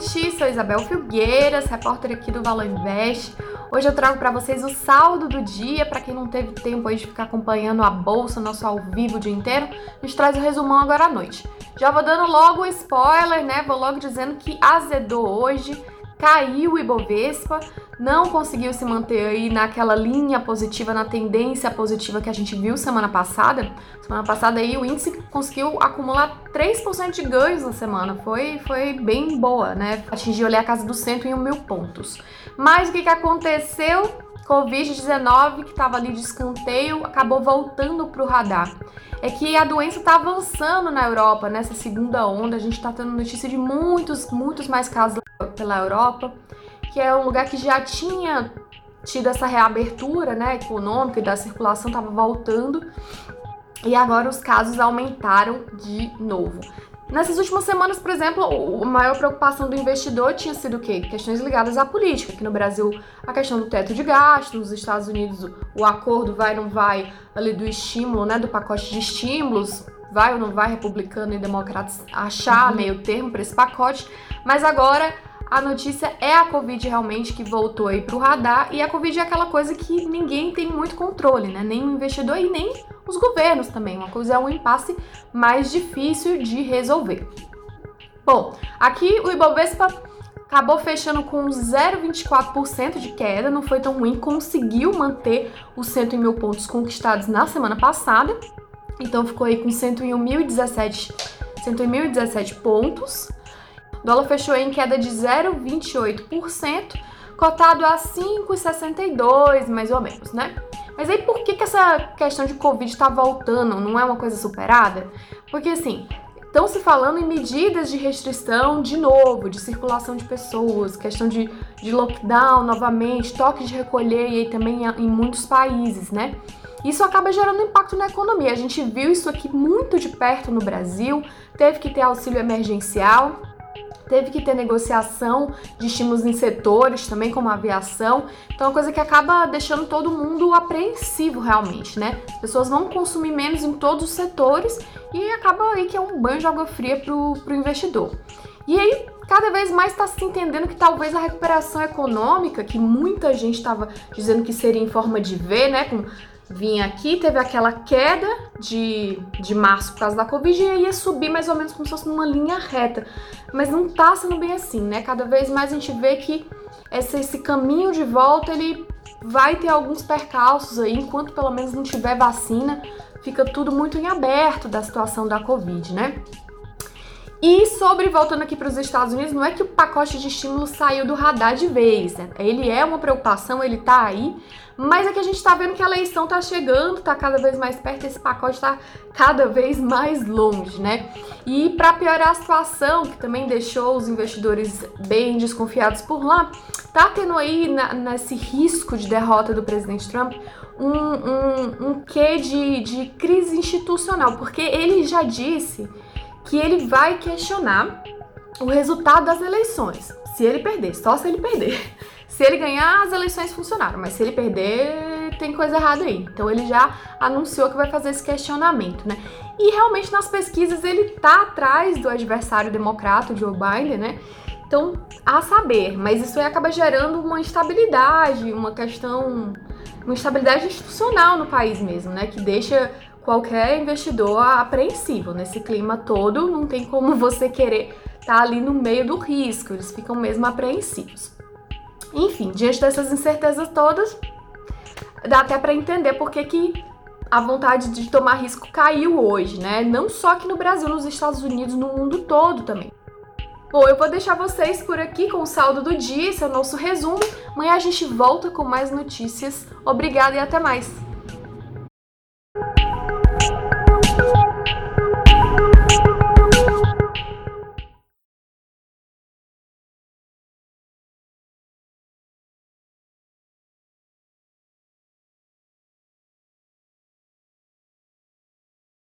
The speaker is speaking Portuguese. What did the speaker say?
noite, sou Isabel Filgueiras, repórter aqui do Valor Invest. Hoje eu trago para vocês o saldo do dia, para quem não teve tempo aí de ficar acompanhando a bolsa, nosso ao vivo o dia inteiro, a gente traz o resumão agora à noite. Já vou dando logo o spoiler, né? Vou logo dizendo que azedou hoje, caiu o Ibovespa, não conseguiu se manter aí naquela linha positiva, na tendência positiva que a gente viu semana passada. Semana passada aí o índice conseguiu acumular 3% de ganhos na semana, foi, foi bem boa, né? Atingiu ali a casa dos 101 mil pontos. Mas o que, que aconteceu? Covid-19, que estava ali de escanteio, acabou voltando para o radar. É que a doença está avançando na Europa, nessa segunda onda. A gente está tendo notícia de muitos, muitos mais casos pela Europa, que é um lugar que já tinha tido essa reabertura né, econômica e da circulação estava voltando. E agora os casos aumentaram de novo. Nessas últimas semanas, por exemplo, a maior preocupação do investidor tinha sido o quê? Questões ligadas à política. Aqui no Brasil, a questão do teto de gastos, nos Estados Unidos, o acordo vai ou não vai ali do estímulo, né, do pacote de estímulos, vai ou não vai republicano e democrata achar uhum. meio termo para esse pacote. Mas agora a notícia é a Covid realmente que voltou aí para o radar e a Covid é aquela coisa que ninguém tem muito controle, né? Nem o investidor e nem os governos também. Uma coisa é um impasse mais difícil de resolver. Bom, aqui o Ibovespa acabou fechando com 0,24% de queda, não foi tão ruim, conseguiu manter os 101 mil pontos conquistados na semana passada, então ficou aí com 101.017 101.017 pontos. O dólar fechou em queda de 0,28%, cotado a 5,62 mais ou menos, né? Mas aí por que, que essa questão de Covid está voltando? Não é uma coisa superada? Porque assim, estão se falando em medidas de restrição de novo, de circulação de pessoas, questão de, de lockdown novamente, toque de recolher e aí também em muitos países, né? Isso acaba gerando impacto na economia. A gente viu isso aqui muito de perto no Brasil, teve que ter auxílio emergencial teve que ter negociação de estímulos em setores também, como a aviação. Então, é uma coisa que acaba deixando todo mundo apreensivo realmente, né? As pessoas vão consumir menos em todos os setores e acaba aí que é um banho de água fria pro, pro investidor. E aí, cada vez mais está se entendendo que talvez a recuperação econômica, que muita gente estava dizendo que seria em forma de V, né? Com vinha aqui, teve aquela queda de, de março por causa da Covid e ia subir mais ou menos como se fosse numa linha reta. Mas não tá sendo bem assim, né? Cada vez mais a gente vê que esse, esse caminho de volta ele vai ter alguns percalços aí, enquanto pelo menos não tiver vacina, fica tudo muito em aberto da situação da Covid, né? E sobre, voltando aqui para os Estados Unidos, não é que o pacote de estímulo saiu do radar de vez, né? ele é uma preocupação, ele tá aí, mas é que a gente está vendo que a eleição está chegando, está cada vez mais perto, esse pacote está cada vez mais longe, né? E para piorar a situação, que também deixou os investidores bem desconfiados por lá, tá tendo aí na, nesse risco de derrota do presidente Trump um, um, um quê de, de crise institucional, porque ele já disse que ele vai questionar o resultado das eleições, se ele perder, só se ele perder. Se ele ganhar, as eleições funcionaram, mas se ele perder, tem coisa errada aí. Então ele já anunciou que vai fazer esse questionamento, né? E realmente nas pesquisas ele tá atrás do adversário democrata, Joe Biden, né? Então, a saber, mas isso aí acaba gerando uma instabilidade, uma questão, uma instabilidade institucional no país mesmo, né? Que deixa qualquer investidor apreensivo nesse clima todo, não tem como você querer estar tá ali no meio do risco, eles ficam mesmo apreensivos. Enfim, diante dessas incertezas todas, dá até para entender por que, que a vontade de tomar risco caiu hoje, né? Não só aqui no Brasil, nos Estados Unidos, no mundo todo também. Bom, eu vou deixar vocês por aqui com o saldo do dia, esse é o nosso resumo. Amanhã a gente volta com mais notícias. Obrigada e até mais!